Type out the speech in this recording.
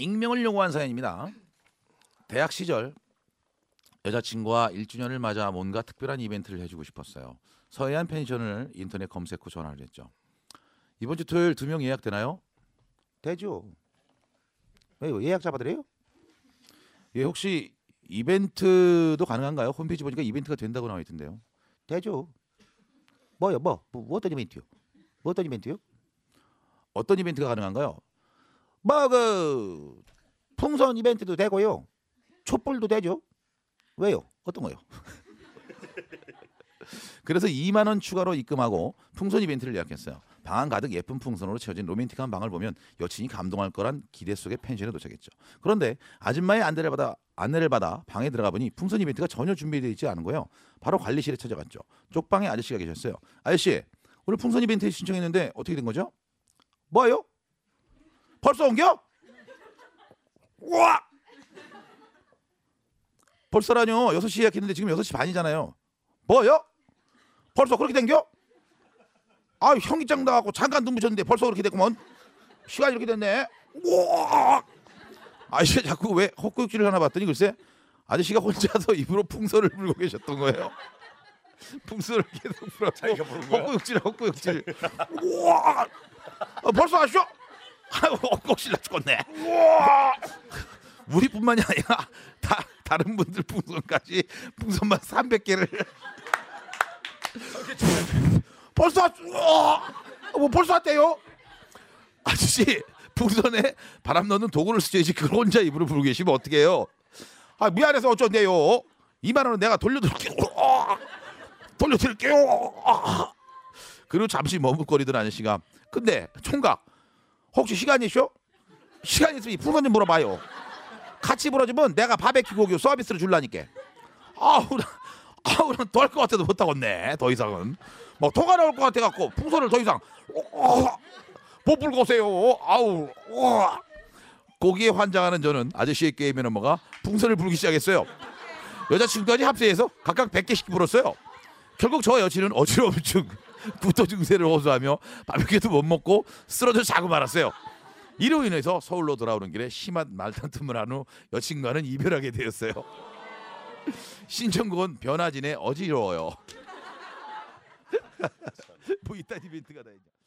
익명을 요구한 사연입니다. 대학 시절 여자친구와 1주년을 맞아 뭔가 특별한 이벤트를 해주고 싶었어요. 서해안 펜션을 인터넷 검색 후 전화를 했죠. 이번 주 토요일 두 명 예약 되나요? 되죠. 왜요? 예약 잡아드려요? 예, 혹시 이벤트도 가능한가요? 홈페이지 보니까 이벤트가 된다고 나와 있던데요. 되죠. 뭐요? 뭐? 뭐, 뭐 어떤 이벤트요? 뭐 어떤 이벤트요? 어떤 이벤트가 가능한가요? 뭐그 풍선 이벤트도 되고요. 촛불도 되죠. 왜요? 어떤 거요? 그래서 2만 원 추가로 입금하고 풍선 이벤트를 예약했어요. 방안 가득 예쁜 풍선으로 채워진 로맨틱한 방을 보면 여친이 감동할 거란 기대 속에 펜션에 도착했죠. 그런데 아줌마의 안내를 받아 안내를 받아 방에 들어가 보니 풍선 이벤트가 전혀 준비되어 있지 않은 거예요. 바로 관리실에 찾아갔죠. 쪽방에 아저씨가 계셨어요. 아저씨, 오늘 풍선 이벤트 신청했는데 어떻게 된 거죠? 뭐요? 벌써 옮겨? 우와! 벌써라뇨. 6시 예약했는데 지금 6시 반이잖아요. 뭐요? 벌써 그렇게 된겨? 아, 현기장 나가고 잠깐 눈 붙였는데 벌써 그렇게 됐구먼. 시간이 이렇게 됐네. 우와! 아저씨가 자꾸 왜 헛구역질을 하나 봤더니 글쎄 아저씨가 혼자서 입으로 풍선을 불고 계셨던 거예요. 풍선을 계속 불고 거야? 헛구역질 헛구역질. 우와! 어, 벌써 아시죠? 죽겠네. 우와! 우리뿐만이 아니라 다 다른 분들 풍선까지 풍선만 300개를 벌써 왔, 우와! 뭐 벌써 왔대요? 아저씨 풍선에 바람 넣는 도구를 쓰셔야지 그걸 혼자 입으로 불고 계시면 어떡해요? 아 미안해서 어쩐대요? 2만 원은 내가 돌려드릴게요. 아, 돌려드릴게요. 아. 그리고 잠시 머뭇거리던 아저씨가 근데 총각 혹시 시간 있쇼? 시간 있으면 이 풍선 좀 물어봐요. 같이 불어주면 내가 바베큐 고기 서비스를 줄라니까. 아우 나, 아우 난떨것 같아도 못 하겠네. 더 이상은 뭐 토가 나올 것 같아 갖고 풍선을 더 이상 어, 못 불고 오세요. 아우 와. 고기에 환장하는 저는 아저씨의 게임에 넘어가 풍선을 불기 시작했어요. 여자친구까지 합세해서 각각 100개씩 불었어요. 결국 저 여친은 어지러움증, 구토 증세를 호소하며 바베큐도 못 먹고 쓰러져 자고 말았어요. 이로 인해서 서울로 돌아오는 길에 심한 말다툼을 한 후 여친과는 이별하게 되었어요. 신청곡은 변화진의 어지러워요. 뭐 이딴 이벤트가 다 있냐.